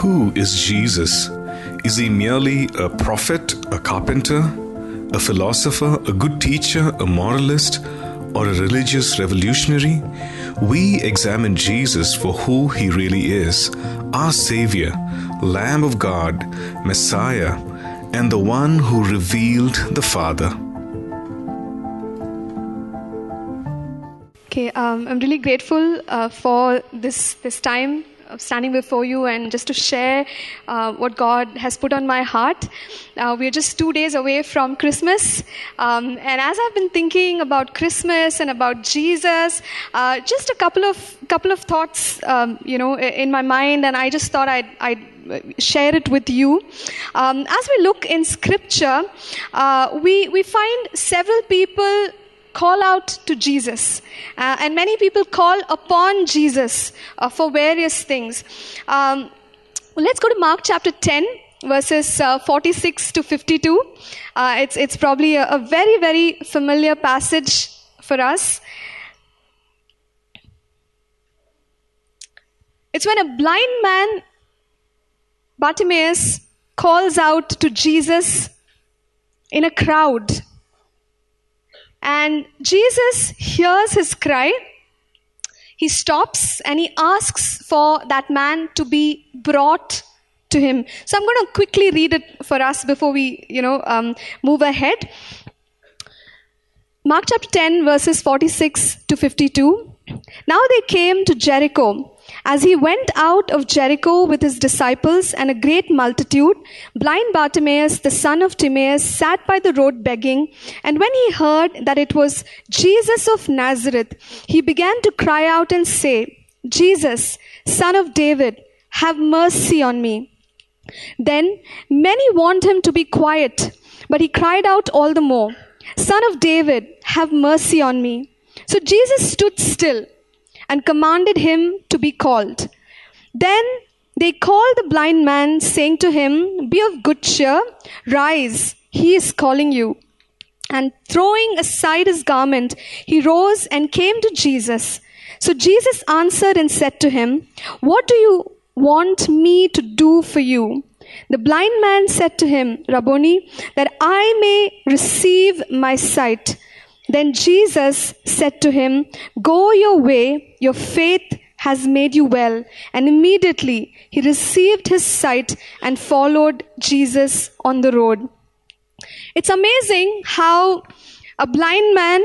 Who is Jesus? Is he merely a prophet, a carpenter, a philosopher, a good teacher, a moralist, or a religious revolutionary? We examine Jesus for who he really is our Savior, Lamb of God, Messiah, and the one who revealed the Father. Okay, um, I'm really grateful uh, for this this time standing before you and just to share uh, what God has put on my heart. Uh, we're just two days away from Christmas, um, and as I've been thinking about Christmas and about Jesus, uh, just a couple of couple of thoughts, um, you know, in my mind, and I just thought I'd, I'd share it with you. Um, as we look in Scripture, uh, we we find several people call out to Jesus. Uh, and many people call upon Jesus uh, for various things. Um, let's go to Mark chapter 10, verses uh, 46 to 52. Uh, it's, it's probably a, a very, very familiar passage for us. It's when a blind man, Bartimaeus, calls out to Jesus in a crowd and Jesus hears his cry. He stops and he asks for that man to be brought to him. So I'm going to quickly read it for us before we, you know, um, move ahead. Mark chapter 10, verses 46 to 52. Now they came to Jericho. As he went out of Jericho with his disciples and a great multitude, blind Bartimaeus, the son of Timaeus, sat by the road begging. And when he heard that it was Jesus of Nazareth, he began to cry out and say, Jesus, son of David, have mercy on me. Then many warned him to be quiet, but he cried out all the more, Son of David, have mercy on me. So Jesus stood still and commanded him to be called. Then they called the blind man, saying to him, Be of good cheer, rise, he is calling you. And throwing aside his garment, he rose and came to Jesus. So Jesus answered and said to him, What do you want me to do for you? The blind man said to him, Rabboni, that I may receive my sight. Then Jesus said to him, Go your way, your faith has made you well. And immediately he received his sight and followed Jesus on the road. It's amazing how a blind man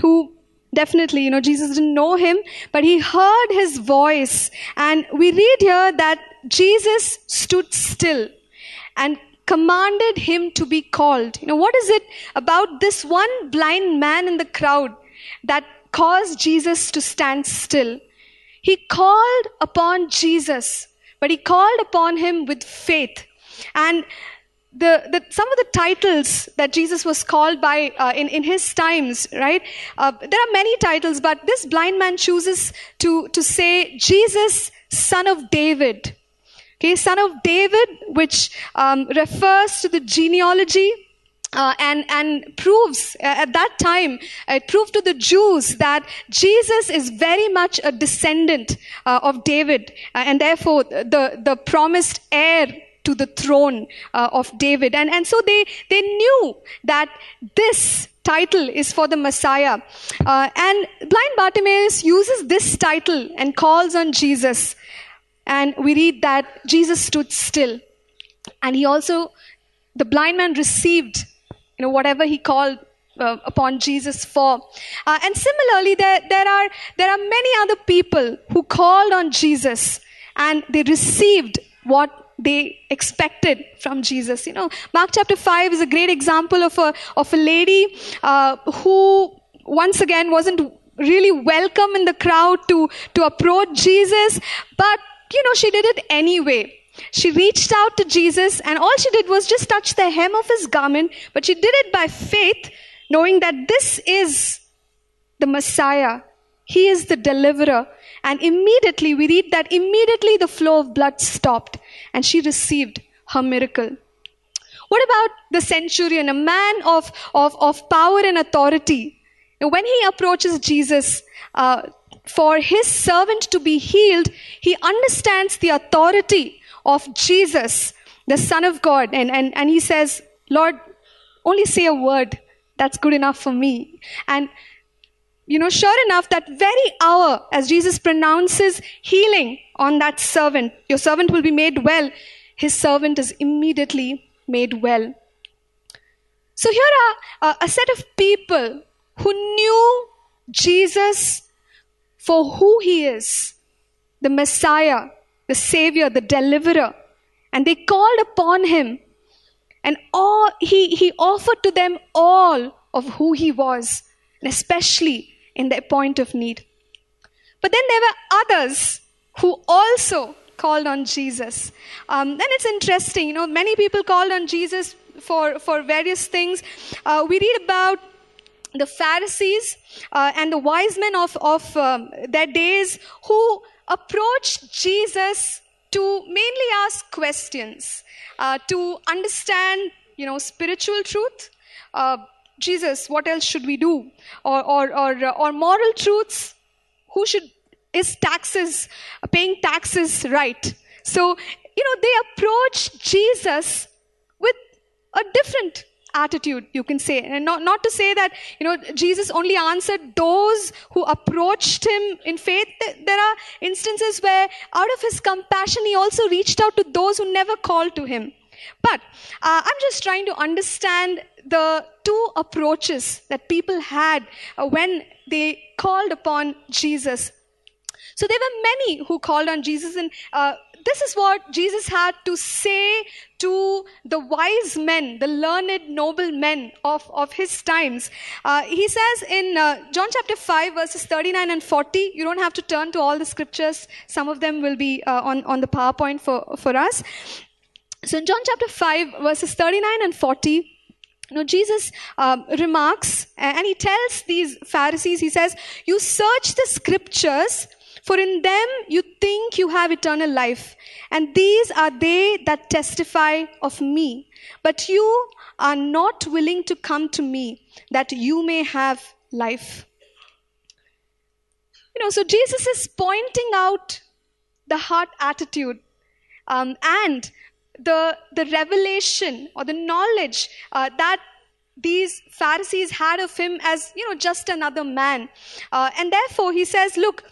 who definitely, you know, Jesus didn't know him, but he heard his voice. And we read here that Jesus stood still and commanded him to be called. You know, what is it about this one blind man in the crowd that caused Jesus to stand still? He called upon Jesus, but he called upon him with faith. And the, the, some of the titles that Jesus was called by uh, in, in his times, right? Uh, there are many titles, but this blind man chooses to, to say, Jesus, son of David. Okay, son of David, which um, refers to the genealogy uh, and and proves uh, at that time it proved to the Jews that Jesus is very much a descendant uh, of David, uh, and therefore the the promised heir to the throne uh, of David. And and so they they knew that this title is for the Messiah. Uh, and blind Bartimaeus uses this title and calls on Jesus. And we read that Jesus stood still. And he also, the blind man received, you know, whatever he called uh, upon Jesus for. Uh, and similarly, there, there, are, there are many other people who called on Jesus and they received what they expected from Jesus. You know, Mark chapter 5 is a great example of a, of a lady uh, who once again wasn't really welcome in the crowd to, to approach Jesus, but you know, she did it anyway. She reached out to Jesus, and all she did was just touch the hem of his garment, but she did it by faith, knowing that this is the Messiah. He is the deliverer. And immediately, we read that immediately the flow of blood stopped, and she received her miracle. What about the centurion, a man of, of, of power and authority? When he approaches Jesus, uh, for his servant to be healed, he understands the authority of Jesus, the Son of God. And, and, and he says, Lord, only say a word. That's good enough for me. And you know, sure enough, that very hour, as Jesus pronounces healing on that servant, your servant will be made well, his servant is immediately made well. So here are uh, a set of people who knew Jesus for who he is the Messiah, the Savior, the Deliverer. And they called upon him. And all, he, he offered to them all of who he was, and especially in their point of need. But then there were others who also called on Jesus. Um, and it's interesting, you know, many people called on Jesus for, for various things. Uh, we read about the Pharisees uh, and the wise men of, of um, their days who approached Jesus to mainly ask questions, uh, to understand, you know, spiritual truth. Uh, Jesus, what else should we do? Or, or, or, uh, or moral truths. Who should, is taxes, paying taxes right? So, you know, they approach Jesus with a different attitude, you can say. And not, not to say that, you know, Jesus only answered those who approached him in faith. There are instances where, out of his compassion, he also reached out to those who never called to him. But uh, I'm just trying to understand the two approaches that people had uh, when they called upon Jesus. So there were many who called on Jesus, and uh, this is what Jesus had to say to the wise men, the learned, noble men of, of his times. Uh, he says in uh, John chapter 5, verses 39 and 40, you don't have to turn to all the scriptures, some of them will be uh, on, on the PowerPoint for, for us. So in John chapter 5, verses 39 and 40, you know, Jesus um, remarks and he tells these Pharisees, he says, You search the scriptures for in them you think you have eternal life, and these are they that testify of me. But you are not willing to come to me that you may have life. You know, so Jesus is pointing out the heart attitude um, and the, the revelation or the knowledge uh, that these Pharisees had of him as, you know, just another man. Uh, and therefore, he says, look,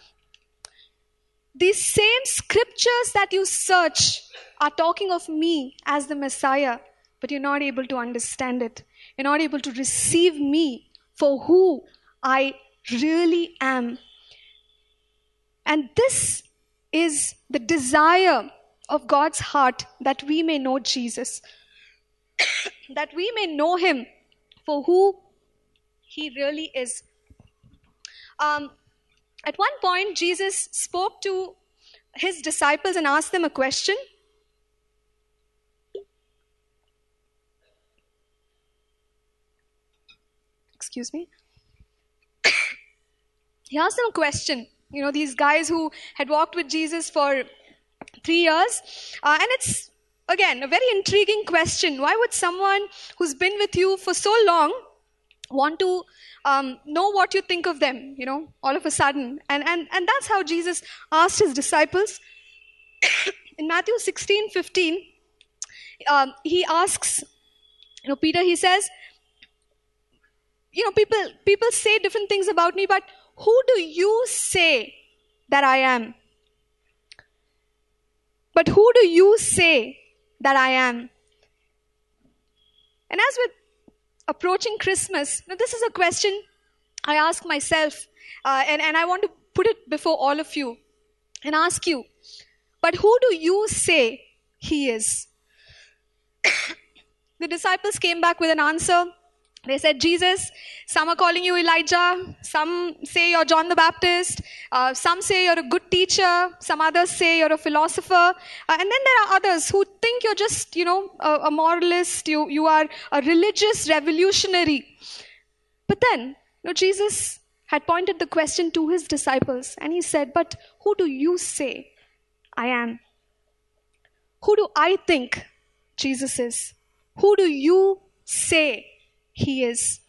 these same scriptures that you search are talking of me as the Messiah, but you're not able to understand it. You're not able to receive me for who I really am. And this is the desire of God's heart that we may know Jesus, that we may know Him for who He really is. Um, at one point, Jesus spoke to his disciples and asked them a question. Excuse me. he asked them a question. You know, these guys who had walked with Jesus for three years. Uh, and it's, again, a very intriguing question. Why would someone who's been with you for so long want to um, know what you think of them, you know, all of a sudden. And, and, and that's how Jesus asked his disciples. In Matthew 16 15, um, he asks, you know, Peter, he says, you know, people, people say different things about me, but who do you say that I am? But who do you say that I am? And as with approaching Christmas, now this is a question I ask myself, uh, and, and I want to put it before all of you and ask you, but who do you say he is? the disciples came back with an answer they said, Jesus, some are calling you Elijah, some say you're John the Baptist, uh, some say you're a good teacher, some others say you're a philosopher, uh, and then there are others who think you're just, you know, a, a moralist, you, you are a religious revolutionary. But then, you know, Jesus had pointed the question to his disciples, and he said, But who do you say I am? Who do I think Jesus is? Who do you say he is.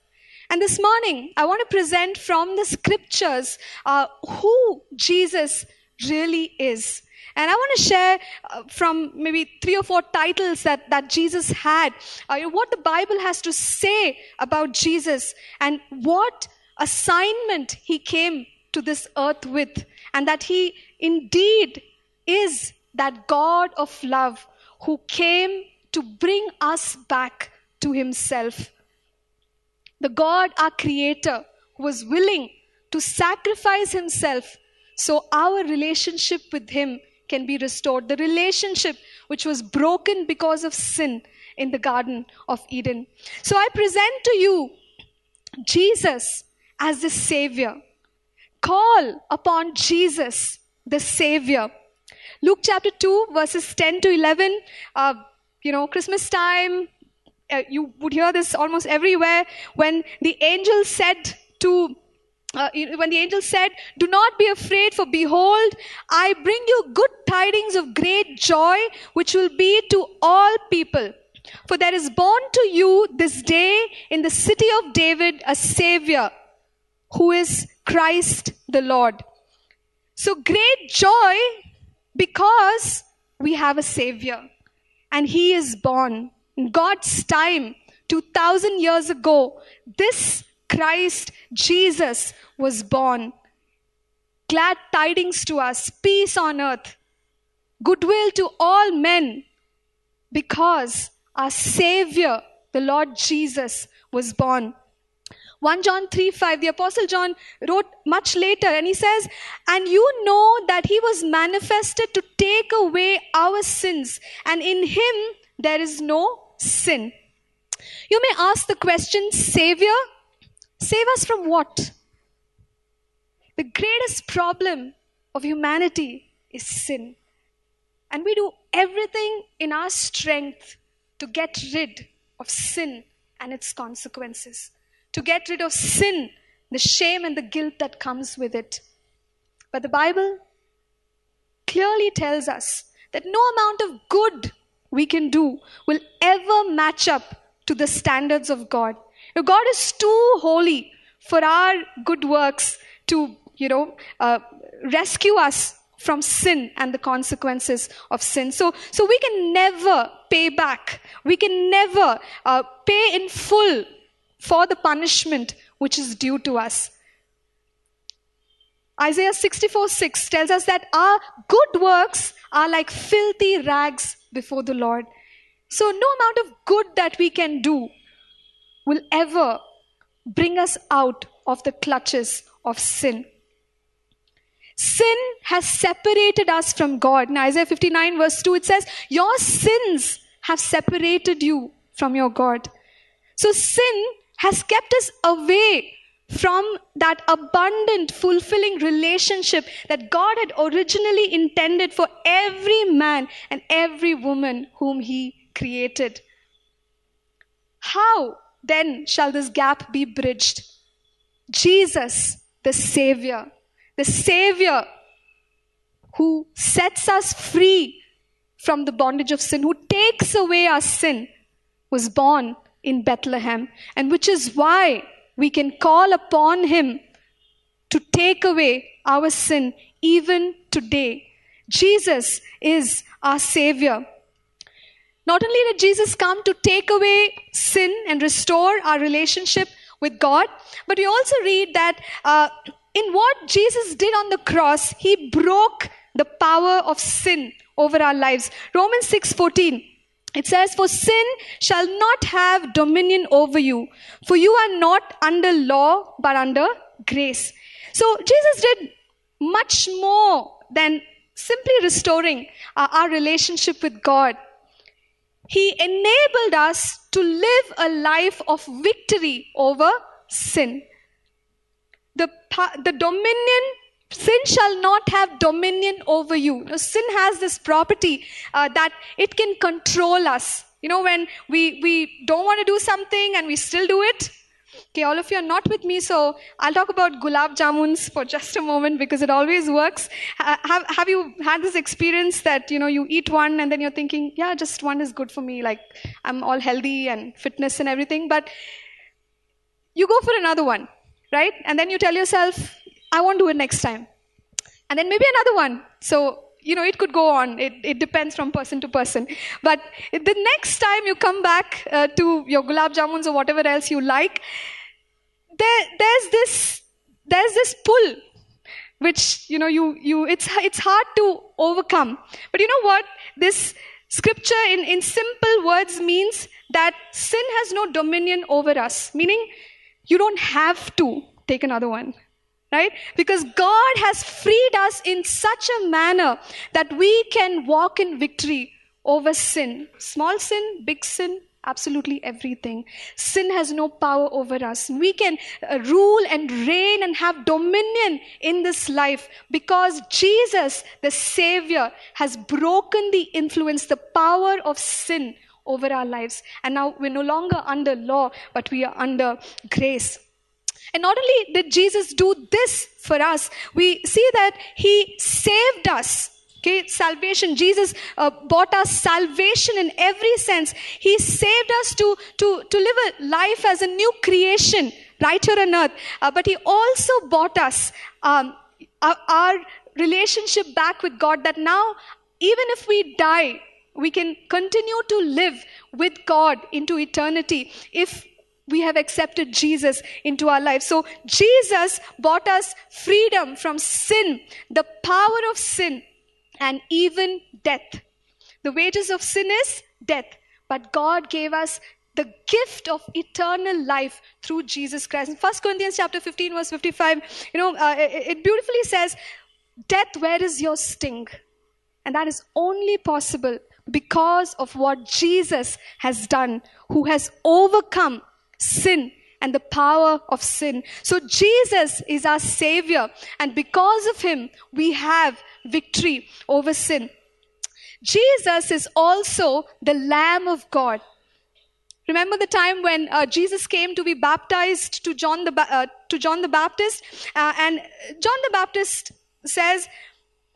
And this morning, I want to present from the scriptures uh, who Jesus really is. And I want to share uh, from maybe three or four titles that, that Jesus had, uh, what the Bible has to say about Jesus and what assignment he came to this earth with, and that he indeed is that God of love who came to bring us back to himself. The God, our creator, who was willing to sacrifice himself so our relationship with him can be restored. The relationship which was broken because of sin in the Garden of Eden. So I present to you Jesus as the Savior. Call upon Jesus, the Savior. Luke chapter 2, verses 10 to 11. Uh, you know, Christmas time, uh, you would hear this almost everywhere when the angel said to uh, when the angel said, Do not be afraid, for behold, I bring you good tidings of great joy, which will be to all people. For there is born to you this day in the city of David a Savior, who is Christ the Lord. So great joy because we have a Savior, and He is born. God's time, 2000 years ago, this Christ Jesus was born. Glad tidings to us, peace on earth, goodwill to all men, because our Savior, the Lord Jesus, was born. 1 John 3 5, the Apostle John wrote much later, and he says, And you know that he was manifested to take away our sins, and in him there is no sin. You may ask the question, Savior, save us from what? The greatest problem of humanity is sin. And we do everything in our strength to get rid of sin and its consequences, to get rid of sin, the shame and the guilt that comes with it. But the Bible clearly tells us that no amount of good we can do will ever match up to the standards of God. God is too holy for our good works to, you know, uh, rescue us from sin and the consequences of sin. So, so we can never pay back. We can never uh, pay in full for the punishment which is due to us. Isaiah 64 6 tells us that our good works are like filthy rags before the Lord. So, no amount of good that we can do will ever bring us out of the clutches of sin. Sin has separated us from God. In Isaiah 59, verse 2, it says, Your sins have separated you from your God. So, sin has kept us away from that abundant, fulfilling relationship that God had originally intended for every man and every woman whom He created. How then shall this gap be bridged? Jesus, the Savior, the Savior who sets us free from the bondage of sin, who takes away our sin, was born in Bethlehem, and which is why we can call upon Him to take away our sin even today. Jesus is our Savior. Not only did Jesus come to take away sin and restore our relationship with God, but we also read that uh, in what Jesus did on the cross, he broke the power of sin over our lives. Romans 6:14 it says, For sin shall not have dominion over you, for you are not under law, but under grace. So Jesus did much more than simply restoring uh, our relationship with God. He enabled us to live a life of victory over sin. The, the dominion, sin shall not have dominion over you. Now, sin has this property uh, that it can control us. You know, when we, we don't want to do something and we still do it, Okay, all of you are not with me, so I'll talk about gulab jamuns for just a moment because it always works. Have, have you had this experience that, you know, you eat one and then you're thinking, yeah, just one is good for me, like I'm all healthy and fitness and everything, but you go for another one, right? And then you tell yourself, I won't do it next time. And then maybe another one. So you know, it could go on. It, it depends from person to person. But the next time you come back uh, to your gulab jamuns or whatever else you like, there, there's this, there's this pull, which, you know, you, you, it's, it's hard to overcome. But you know what? This scripture in, in simple words means that sin has no dominion over us, meaning you don't have to take another one right? Because God has freed us in such a manner that we can walk in victory over sin. Small sin, big sin, absolutely everything. Sin has no power over us. We can uh, rule and reign and have dominion in this life because Jesus, the Savior, has broken the influence, the power of sin over our lives. And now we're no longer under law, but we are under grace. And not only did Jesus do this for us, we see that he saved us. Okay, salvation. Jesus uh, bought us salvation in every sense. He saved us to, to, to live a life as a new creation right here on earth. Uh, but he also bought us um, our, our relationship back with God that now, even if we die, we can continue to live with God into eternity if we have accepted Jesus into our life. So Jesus bought us freedom from sin, the power of sin, and even death. The wages of sin is death, but God gave us the gift of eternal life through Jesus Christ. In 1 Corinthians chapter 15 verse 55, you know, uh, it, it beautifully says, death, where is your sting? And that is only possible because of what Jesus has done, who has overcome sin and the power of sin. So Jesus is our savior and because of him we have victory over sin. Jesus is also the lamb of God. Remember the time when uh, Jesus came to be baptized to John the, uh, to John the Baptist? Uh, and John the Baptist says,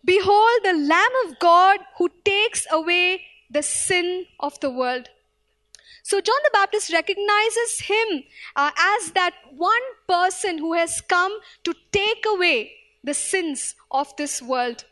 Behold the Lamb of God who takes away the sin of the world. So John the Baptist recognizes him uh, as that one person who has come to take away the sins of this world.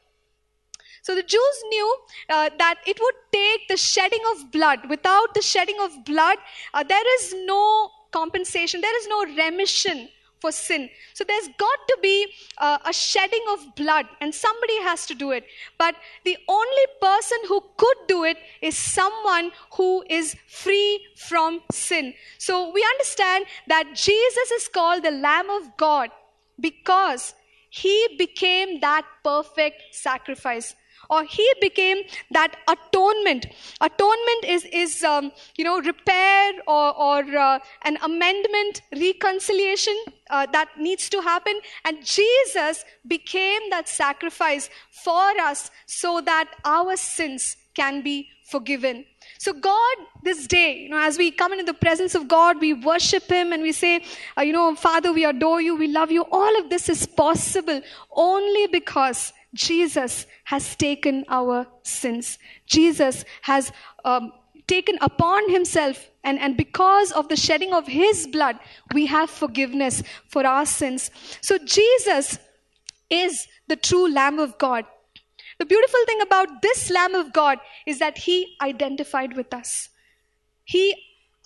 So the Jews knew uh, that it would take the shedding of blood. Without the shedding of blood, uh, there is no compensation, there is no remission for sin. So there's got to be a shedding of blood, and somebody has to do it. But the only person who could do it is someone who is free from sin. So we understand that Jesus is called the Lamb of God because he became that perfect sacrifice or he became that atonement. Atonement is is um, you know repair or or uh, an amendment reconciliation uh, that needs to happen. And jesus became that sacrifice for us so that our sins can be forgiven. So god this day you know as we come into the presence of god we worship him and we say uh, you know father we adore you. We love you. All of this is possible only because Jesus has taken our sins. Jesus has um, taken upon himself, and, and because of the shedding of his blood, we have forgiveness for our sins. So, Jesus is the true Lamb of God. The beautiful thing about this Lamb of God is that he identified with us. He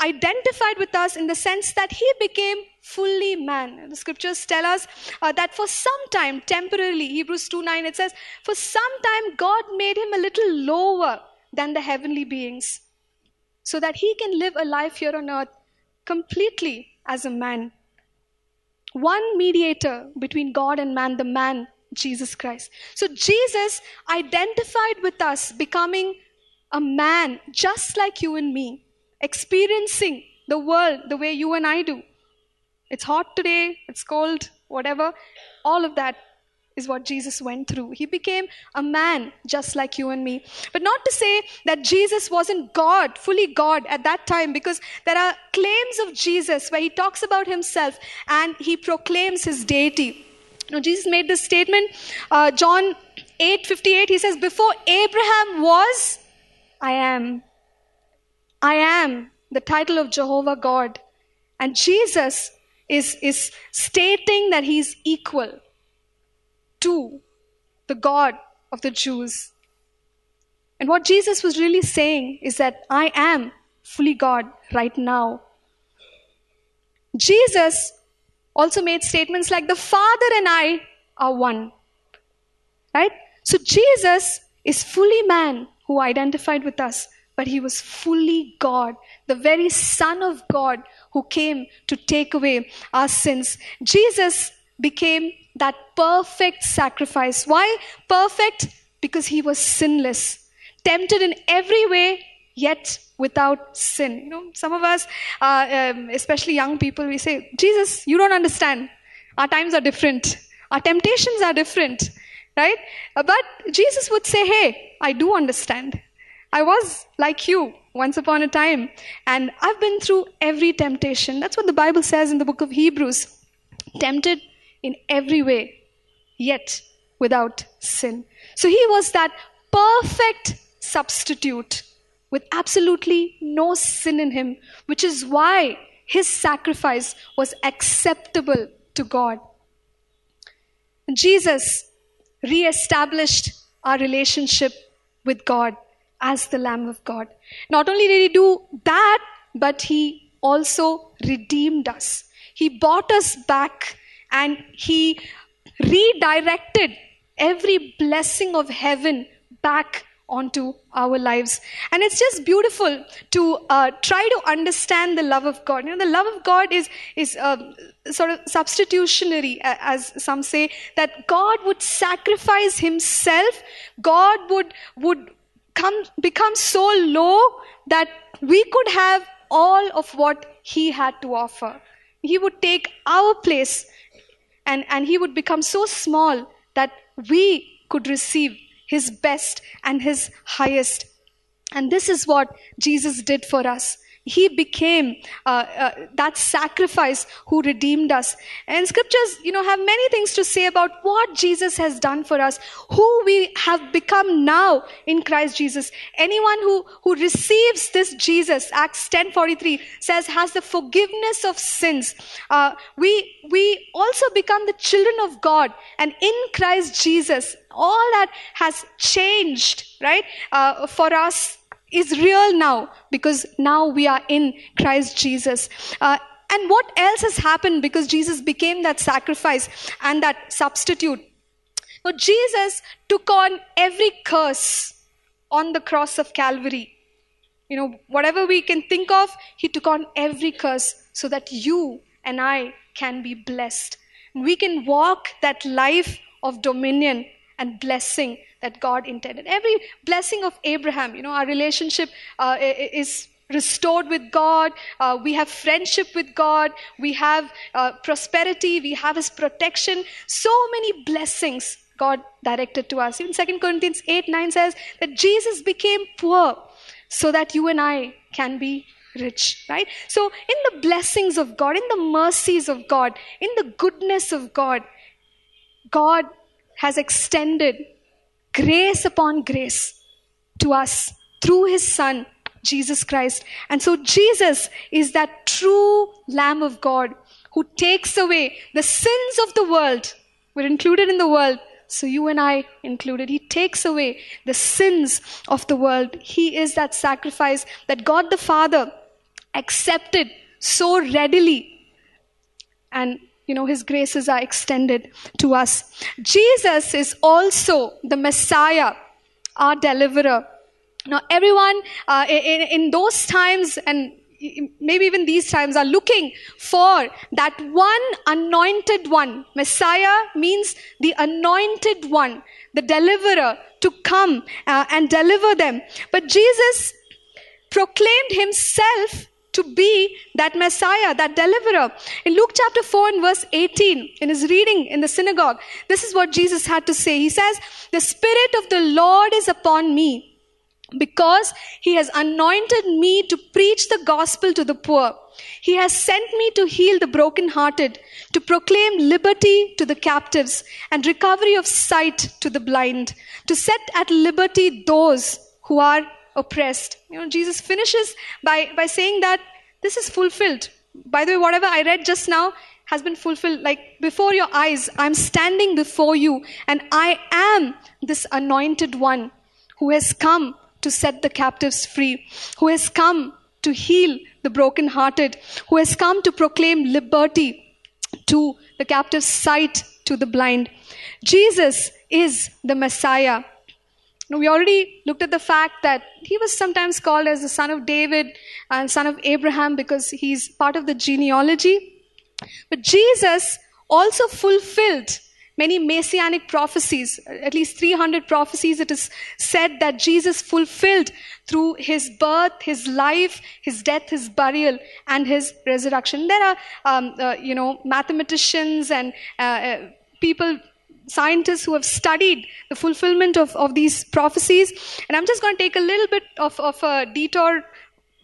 identified with us in the sense that he became fully man. The scriptures tell us uh, that for some time, temporarily, Hebrews 2 9, it says, for some time, God made him a little lower than the heavenly beings so that he can live a life here on earth completely as a man. One mediator between God and man, the man, Jesus Christ. So Jesus identified with us, becoming a man just like you and me experiencing the world the way you and I do. It's hot today, it's cold, whatever. All of that is what Jesus went through. He became a man just like you and me. But not to say that Jesus wasn't God, fully God at that time, because there are claims of Jesus where he talks about himself and he proclaims his deity. Now, Jesus made this statement, uh, John 8 58, he says, Before Abraham was, I am. I am the title of Jehovah God. And Jesus is, is stating that he's equal to the God of the Jews. And what Jesus was really saying is that I am fully God right now. Jesus also made statements like, The Father and I are one. Right? So Jesus is fully man who identified with us, but he was fully God, the very Son of God who came to take away our sins. Jesus became that perfect sacrifice. Why perfect? Because he was sinless, tempted in every way, yet without sin. You know, some of us, uh, um, especially young people, we say, Jesus, you don't understand. Our times are different. Our temptations are different, right? Uh, but Jesus would say, hey, I do understand. I was like you once upon a time, and I've been through every temptation. That's what the Bible says in the book of Hebrews. Tempted in every way, yet without sin. So he was that perfect substitute with absolutely no sin in him, which is why his sacrifice was acceptable to God. Jesus re-established our relationship with God as the Lamb of God. Not only did he do that, but he also redeemed us. He bought us back and he redirected every blessing of heaven back onto our lives. And it's just beautiful to uh, try to understand the love of God. You know, the love of God is, is uh, sort of substitutionary, as some say, that God would sacrifice himself. God would, would come, become so low that we could have all of what he had to offer. He would take our place and, and he would become so small that we could receive his best and his highest. And this is what Jesus did for us. He became uh, uh, that sacrifice who redeemed us. And scriptures, you know, have many things to say about what Jesus has done for us, who we have become now in Christ Jesus. Anyone who, who receives this Jesus, Acts 10.43 says, has the forgiveness of sins. Uh, we, we also become the children of God. And in Christ Jesus, all that has changed, right, uh, for us is real now because now we are in Christ Jesus. Uh, and what else has happened because Jesus became that sacrifice and that substitute? Well, Jesus took on every curse on the cross of Calvary. You know, whatever we can think of, he took on every curse so that you and I can be blessed. We can walk that life of dominion and blessing that God intended. Every blessing of Abraham, you know, our relationship uh, is restored with God. Uh, we have friendship with God. We have uh, prosperity. We have His protection. So many blessings God directed to us. Even 2 Corinthians 8 9 says that Jesus became poor so that you and I can be rich, right? So, in the blessings of God, in the mercies of God, in the goodness of God, God has extended grace upon grace to us through his son, Jesus Christ. And so Jesus is that true Lamb of God who takes away the sins of the world. We're included in the world. So you and I included. He takes away the sins of the world. He is that sacrifice that God the Father accepted so readily. And you know, his graces are extended to us. Jesus is also the Messiah, our deliverer. Now, everyone uh, in, in those times and maybe even these times are looking for that one anointed one. Messiah means the anointed one, the deliverer to come uh, and deliver them. But Jesus proclaimed himself to be that Messiah, that deliverer. In Luke chapter 4 and verse 18, in his reading in the synagogue, this is what Jesus had to say. He says, The Spirit of the Lord is upon me because he has anointed me to preach the gospel to the poor. He has sent me to heal the brokenhearted, to proclaim liberty to the captives and recovery of sight to the blind, to set at liberty those who are oppressed. You know, Jesus finishes by, by saying that this is fulfilled. By the way, whatever I read just now has been fulfilled. Like before your eyes, I'm standing before you, and I am this anointed one who has come to set the captives free, who has come to heal the brokenhearted, who has come to proclaim liberty to the captive's sight to the blind. Jesus is the Messiah. Now, we already looked at the fact that he was sometimes called as the son of David and son of Abraham because he's part of the genealogy. But Jesus also fulfilled many messianic prophecies, at least 300 prophecies it is said that Jesus fulfilled through his birth, his life, his death, his burial, and his resurrection. There are, um, uh, you know, mathematicians and uh, uh, people scientists who have studied the fulfillment of, of these prophecies. And I'm just going to take a little bit of, of a detour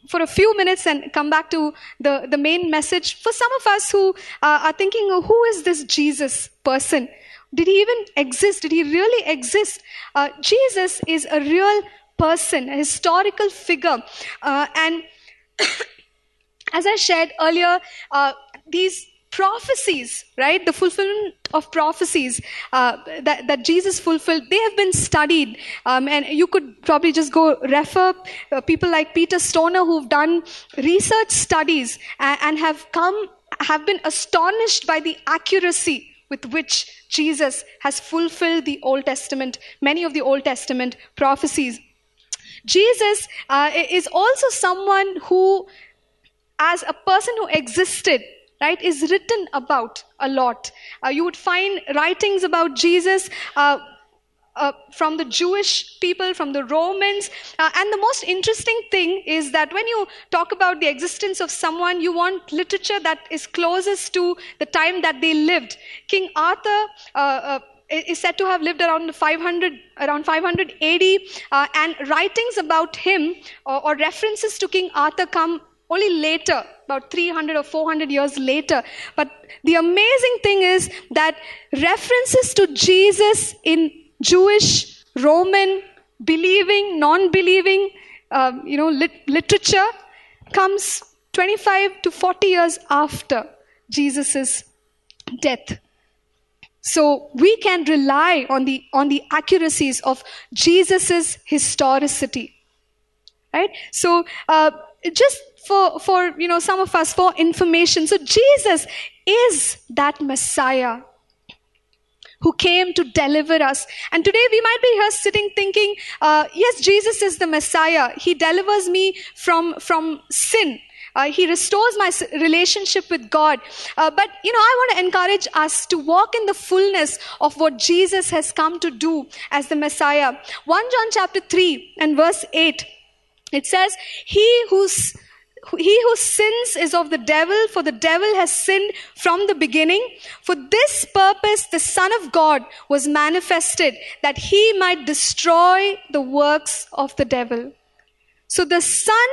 for a few minutes and come back to the, the main message. For some of us who uh, are thinking, oh, who is this Jesus person? Did he even exist? Did he really exist? Uh, Jesus is a real person, a historical figure. Uh, and as I shared earlier, uh, these prophecies, right? The fulfillment of prophecies uh, that, that Jesus fulfilled, they have been studied. Um, and you could probably just go refer uh, people like Peter Stoner who've done research studies and, and have come, have been astonished by the accuracy with which Jesus has fulfilled the Old Testament, many of the Old Testament prophecies. Jesus uh, is also someone who, as a person who existed, right, is written about a lot. Uh, you would find writings about Jesus. Uh, uh, from the Jewish people, from the Romans. Uh, and the most interesting thing is that when you talk about the existence of someone, you want literature that is closest to the time that they lived. King Arthur uh, uh is said to have lived around 500 around 500 AD, uh, and writings about him or, or references to King Arthur come only later, about 300 or 400 years later. But the amazing thing is that references to Jesus in Jewish, Roman, believing, non-believing, um, you know, lit- literature comes 25 to 40 years after Jesus' death. So we can rely on the, on the accuracies of Jesus' historicity. Right? So, uh, just for, for, you know, some of us, for information. So Jesus is that Messiah who came to deliver us. And today we might be here sitting thinking, uh, yes, Jesus is the Messiah. He delivers me from, from sin. Uh, he restores my relationship with God. Uh, but, you know, I want to encourage us to walk in the fullness of what Jesus has come to do as the Messiah. 1 John chapter 3 and verse 8, it says, He who's he who sins is of the devil, for the devil has sinned from the beginning. For this purpose, the Son of God was manifested, that he might destroy the works of the devil. So the Son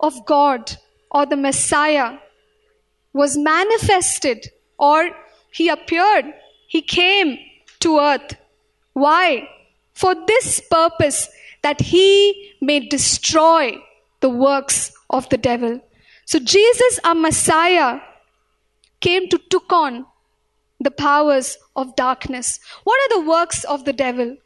of God, or the Messiah, was manifested, or he appeared, he came to earth. Why? For this purpose, that he may destroy the works of the devil. So Jesus, our Messiah, came to took on the powers of darkness. What are the works of the devil?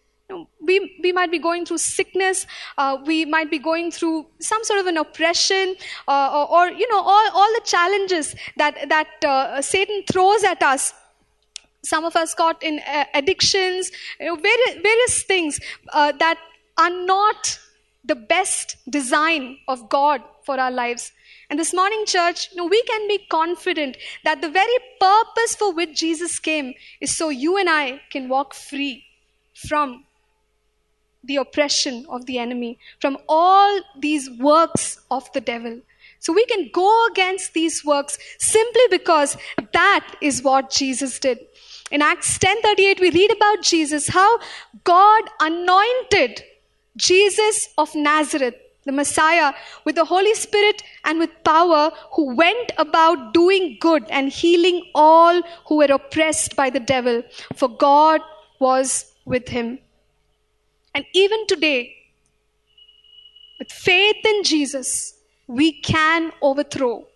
We, we might be going through sickness, uh, we might be going through some sort of an oppression, uh, or, or, you know, all, all the challenges that, that uh, Satan throws at us. Some of us caught in uh, addictions, you know, various, various things uh, that are not the best design of God for our lives. And this morning, church, you know, we can be confident that the very purpose for which Jesus came is so you and I can walk free from the oppression of the enemy, from all these works of the devil. So we can go against these works simply because that is what Jesus did. In Acts 10:38 we read about Jesus how God anointed Jesus of Nazareth, the Messiah, with the Holy Spirit and with power, who went about doing good and healing all who were oppressed by the devil, for God was with him. And even today, with faith in Jesus, we can overthrow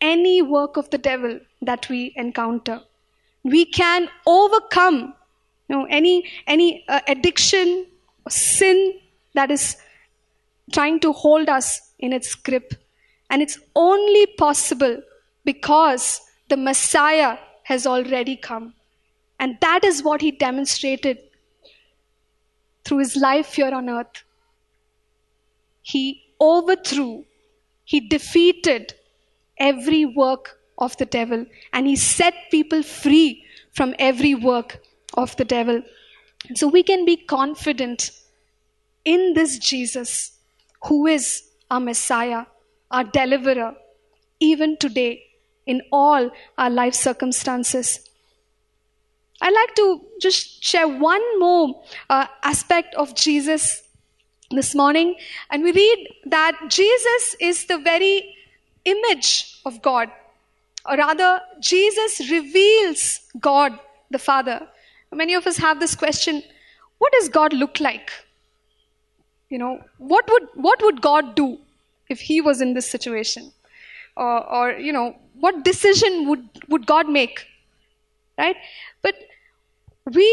any work of the devil that we encounter. We can overcome you know, any, any uh, addiction, sin that is trying to hold us in its grip. And it's only possible because the Messiah has already come. And that is what he demonstrated through his life here on earth. He overthrew, he defeated every work of the devil, and he set people free from every work of the devil. So we can be confident in this Jesus who is our Messiah, our deliverer, even today in all our life circumstances. I'd like to just share one more uh, aspect of Jesus this morning. And we read that Jesus is the very image of God. Or rather, Jesus reveals God the Father. Many of us have this question what does God look like? You know, what would, what would God do if he was in this situation? Or, or you know, what decision would, would God make? Right? But we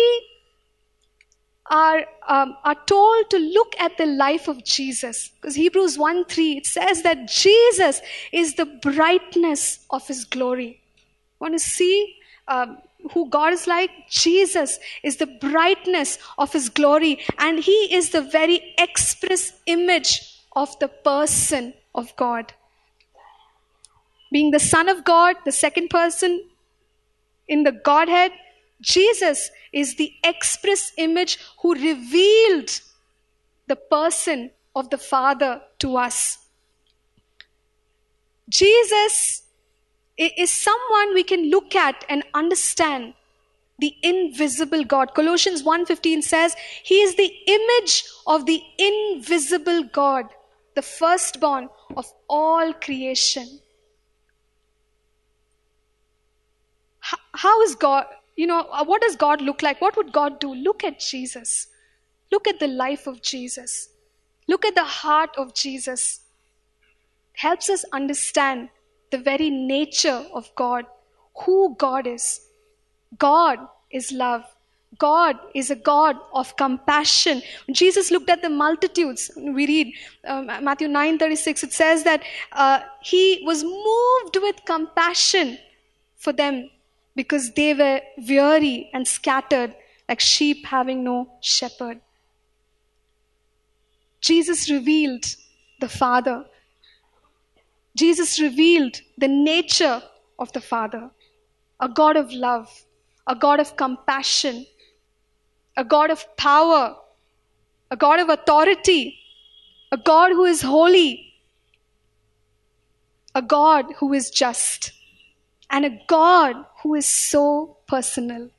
are, um, are told to look at the life of Jesus. Because Hebrews 1 3, it says that Jesus is the brightness of his glory. Want to see um, who God is like? Jesus is the brightness of his glory, and he is the very express image of the person of God. Being the Son of God, the second person in the Godhead, Jesus is the express image who revealed the person of the Father to us. Jesus is someone we can look at and understand the invisible God. Colossians 1:15 says, "He is the image of the invisible God, the firstborn of all creation." How is God you know, uh, what does God look like? What would God do? Look at Jesus. Look at the life of Jesus. Look at the heart of Jesus. helps us understand the very nature of God, who God is. God is love. God is a God of compassion. When Jesus looked at the multitudes, we read um, Matthew 9 36, it says that uh, he was moved with compassion for them because they were weary and scattered like sheep having no shepherd. Jesus revealed the Father. Jesus revealed the nature of the Father a God of love, a God of compassion, a God of power, a God of authority, a God who is holy, a God who is just and a God who is so personal.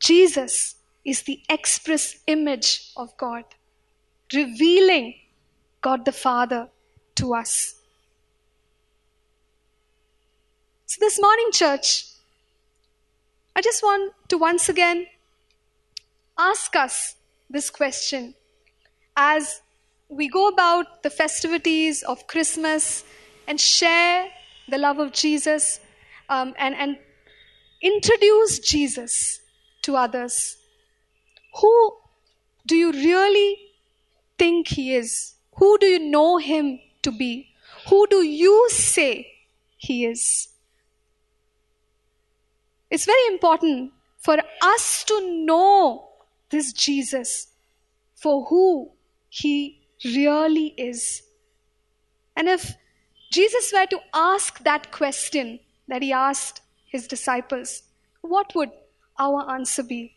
Jesus is the express image of God, revealing God the Father to us. So, this morning, church, I just want to once again ask us this question as we go about the festivities of Christmas and share the love of Jesus um, and, and introduce Jesus to others. Who do you really think he is? Who do you know him to be? Who do you say he is? It's very important for us to know this Jesus for who he really is. And if Jesus were to ask that question that he asked his disciples, what would our answer be?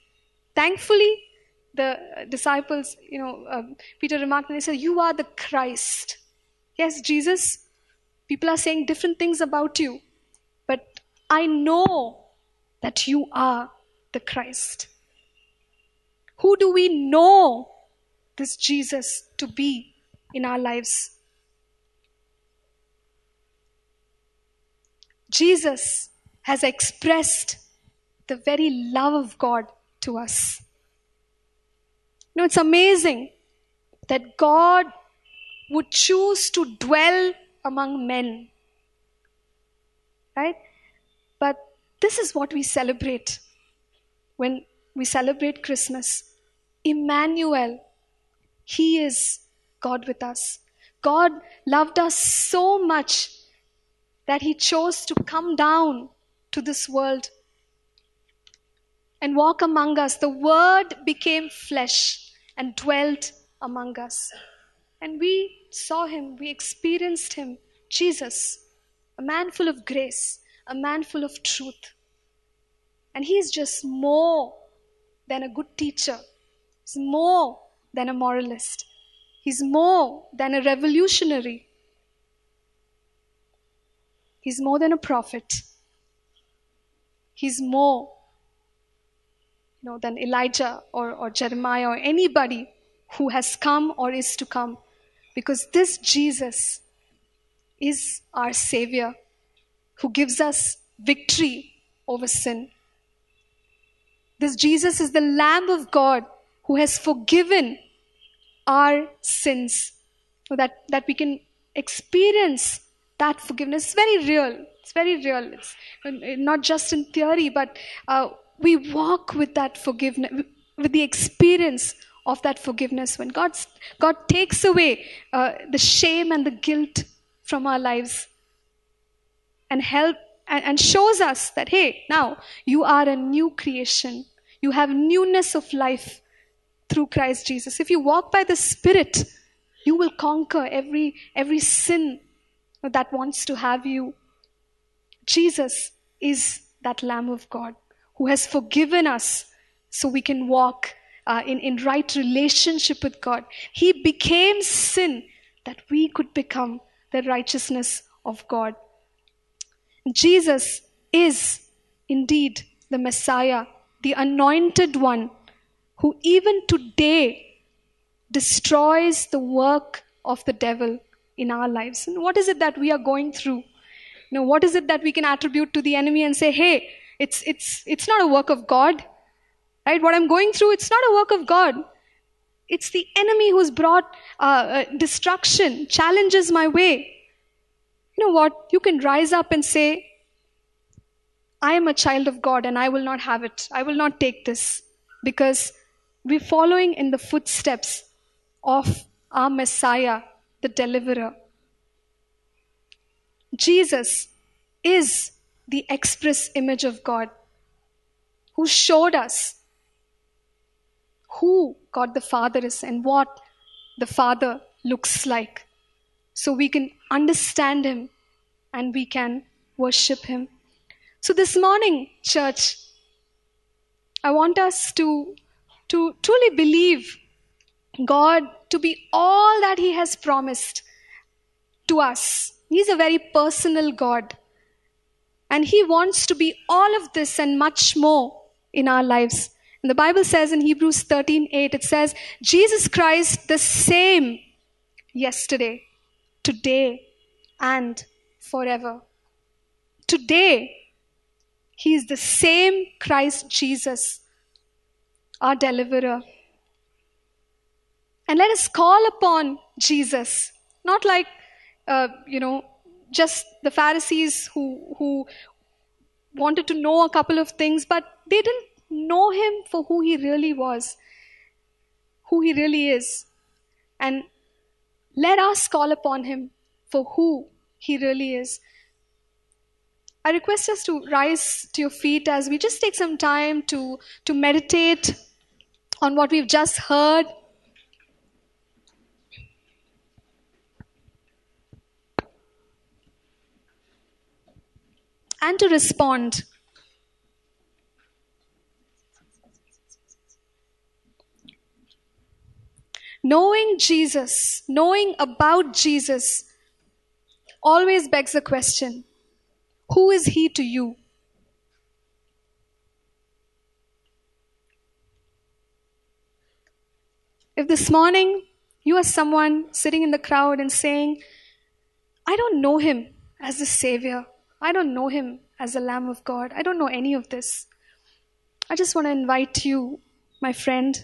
Thankfully, the disciples, you know, um, Peter remarked and he said, You are the Christ. Yes, Jesus, people are saying different things about you, but I know that you are the Christ. Who do we know this Jesus to be in our lives? Jesus has expressed the very love of God to us. You know, it's amazing that God would choose to dwell among men. Right? This is what we celebrate when we celebrate Christmas. Emmanuel, He is God with us. God loved us so much that He chose to come down to this world and walk among us. The Word became flesh and dwelt among us. And we saw Him, we experienced Him, Jesus, a man full of grace, a man full of truth. And He is just more than a good teacher, He's more than a moralist. He's more than a revolutionary. He's more than a prophet. He's more you know, than Elijah or, or Jeremiah or anybody who has come or is to come. Because this Jesus is our Savior who gives us victory over sin. This Jesus is the Lamb of God who has forgiven our sins so that, that we can experience that forgiveness. It's very real. It's very real. It's not just in theory, but uh, we walk with that forgiveness, with the experience of that forgiveness when God, God takes away uh, the shame and the guilt from our lives and help and, and shows us that hey now you are a new creation you have newness of life through Christ Jesus. If you walk by the Spirit, you will conquer every, every sin that wants to have you. Jesus is that Lamb of God who has forgiven us so we can walk uh, in, in right relationship with God. He became sin that we could become the righteousness of God. Jesus is indeed the Messiah, the anointed one who even today destroys the work of the devil in our lives. And what is it that we are going through? Know, what is it that we can attribute to the enemy and say, hey, it's, it's, it's not a work of God, right? What I'm going through, it's not a work of God. It's the enemy who's brought uh, uh, destruction, challenges my way. You know what? You can rise up and say, I am a child of God and I will not have it. I will not take this because we're following in the footsteps of our Messiah, the deliverer. Jesus is the express image of God who showed us who God the Father is and what the Father looks like. So we can understand Him and we can worship Him. So this morning, church, I want us to to truly believe God to be all that He has promised to us. He's a very personal God. And He wants to be all of this and much more in our lives. And the Bible says in Hebrews 13 8, it says, Jesus Christ the same yesterday, today, and forever. Today, He is the same Christ Jesus our deliverer. And let us call upon Jesus, not like, uh, you know, just the Pharisees who, who wanted to know a couple of things, but they didn't know him for who he really was, who he really is. And let us call upon him for who he really is. I request us to rise to your feet as we just take some time to, to meditate on what we've just heard. And to respond. Knowing Jesus, knowing about Jesus, always begs the question who is he to you? If this morning you are someone sitting in the crowd and saying, I don't know him as the Savior, I don't know him as the Lamb of God, I don't know any of this, I just want to invite you, my friend,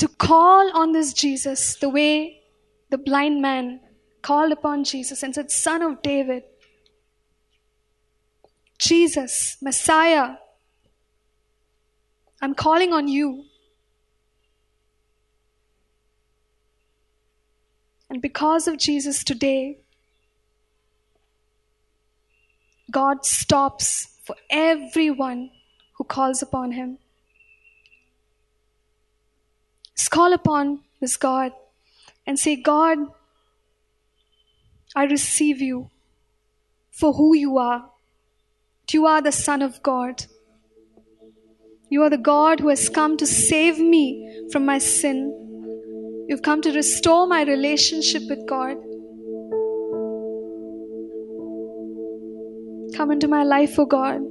to call on this Jesus the way the blind man called upon Jesus and said, Son of David, Jesus, Messiah, I'm calling on you. And because of Jesus today, God stops for everyone who calls upon him. Just call upon this God and say, God, I receive you for who you are. You are the Son of God. You are the God who has come to save me from my sin. You've come to restore my relationship with God. Come into my life, O oh God.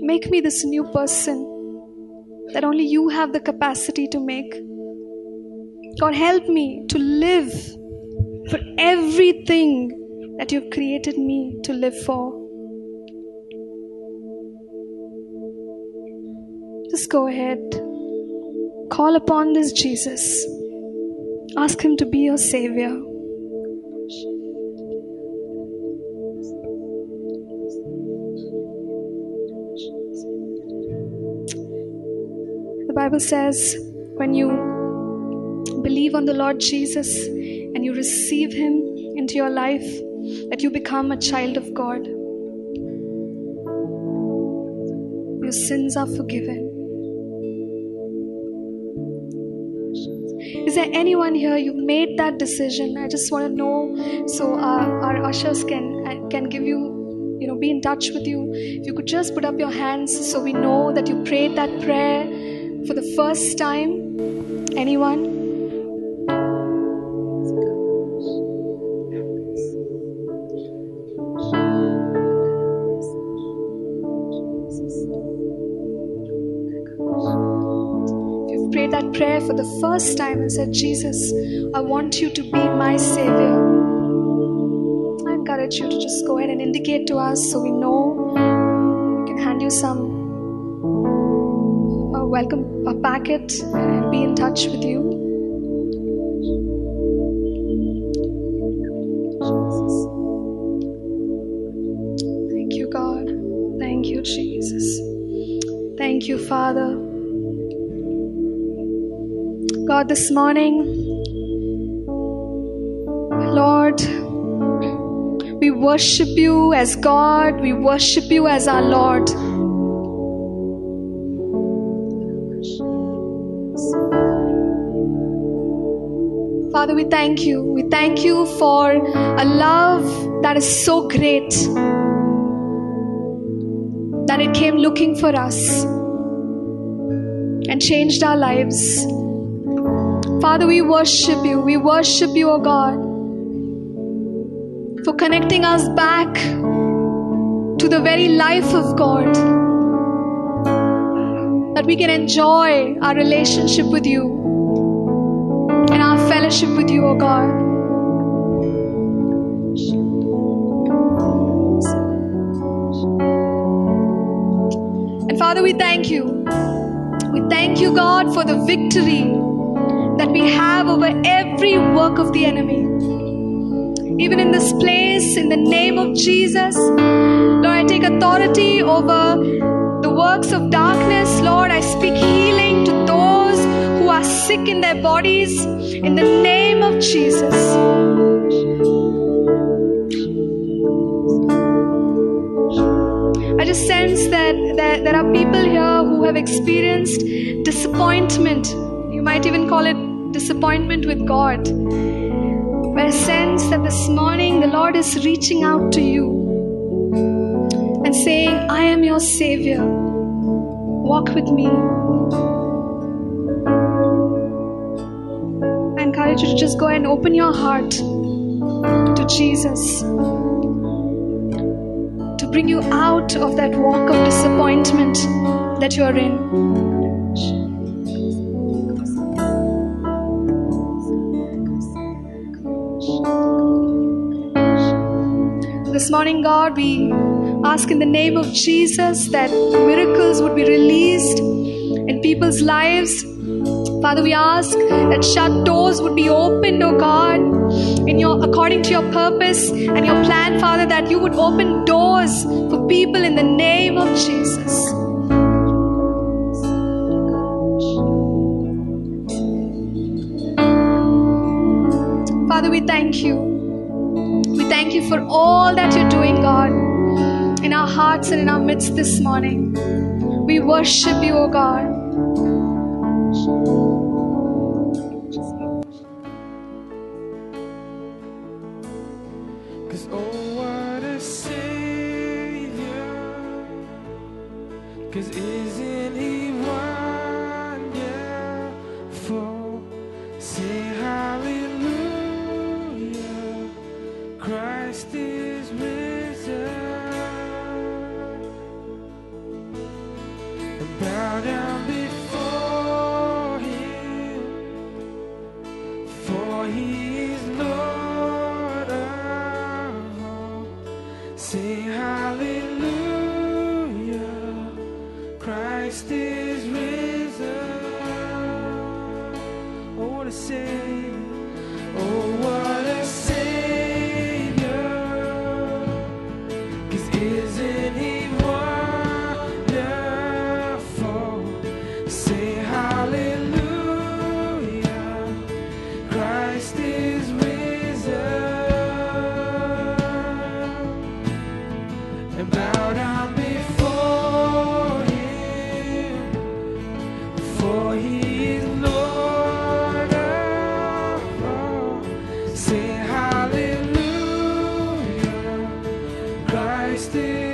Make me this new person that only you have the capacity to make. God, help me to live for everything that you've created me to live for. Just go ahead. Call upon this Jesus. Ask him to be your Savior. Bible says when you believe on the Lord Jesus and you receive him into your life, that you become a child of God. Your sins are forgiven. Is there anyone here you made that decision? I just want to know so uh, our ushers can can give you you know be in touch with you. If you could just put up your hands so we know that you prayed that prayer for the first time. Anyone? If you've prayed that prayer for the first time and said, Jesus, I want you to be my Savior. I encourage you to just go ahead and indicate to us so we know. We can hand you some welcome a packet and be in touch with you. Thank you, God. Thank you, Jesus. Thank you, Father. God, this morning, Lord, we worship you as God, we worship you as our Lord. Father, we thank you. We thank you for a love that is so great that it came looking for us and changed our lives. Father, we worship you. We worship you, O oh God, for connecting us back to the very life of God. That we can enjoy our relationship with you fellowship with you, O oh God. And Father, we thank you. We thank you, God, for the victory that we have over every work of the enemy. Even in this place, in the name of Jesus, Lord, I take authority over the works of darkness. Lord, I speak healing to are sick in their bodies in the name of Jesus. I just sense that, that there are people here who have experienced disappointment. You might even call it disappointment with God. I sense that this morning the Lord is reaching out to you and saying, I am your Savior. Walk with me. Encourage you to just go and open your heart to Jesus to bring you out of that walk of disappointment that you are in. This morning, God, we ask in the name of Jesus that miracles would be released in people's lives. Father, we ask that shut doors would be opened, oh God, in your according to your purpose and your plan, Father, that you would open doors for people in the name of Jesus. Father, we thank you. We thank you for all that you're doing, God, in our hearts and in our midst this morning. We worship you, O God. Christ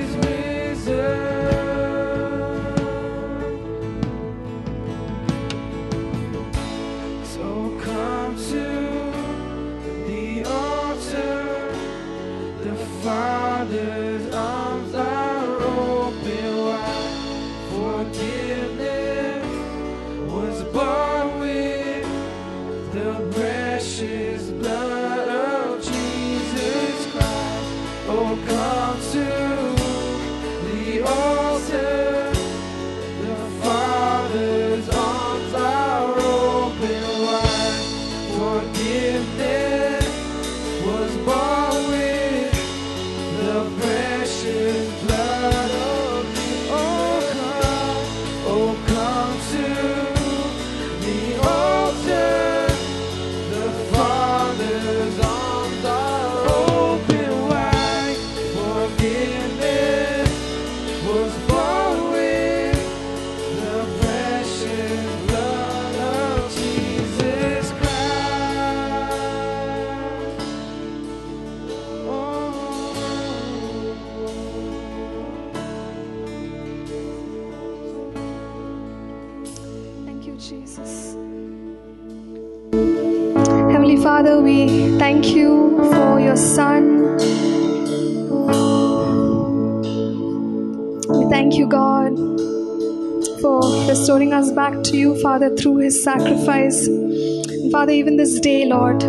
God, for restoring us back to you, Father, through his sacrifice. And Father, even this day, Lord,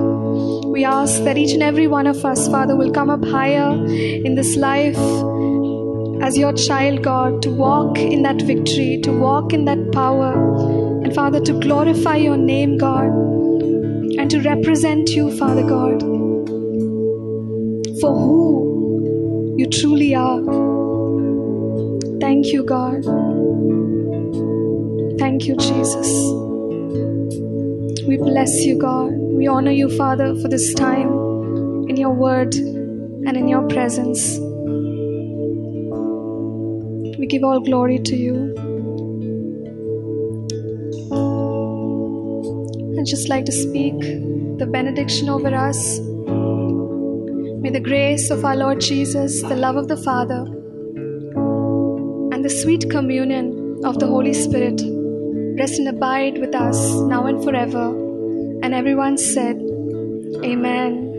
we ask that each and every one of us, Father, will come up higher in this life as your child, God, to walk in that victory, to walk in that power, and Father, to glorify your name, God, and to represent you, Father God, for who you truly are. Thank you, God. Thank you, Jesus. We bless you, God. We honor you, Father, for this time in your word and in your presence. We give all glory to you. I'd just like to speak the benediction over us. May the grace of our Lord Jesus, the love of the Father, the sweet communion of the Holy Spirit rest and abide with us now and forever. And everyone said, Amen.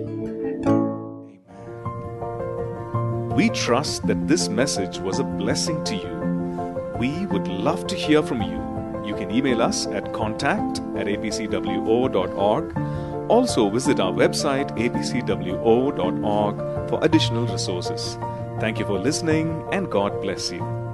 We trust that this message was a blessing to you. We would love to hear from you. You can email us at contact at apcwo.org. Also, visit our website apcwo.org for additional resources. Thank you for listening and God bless you.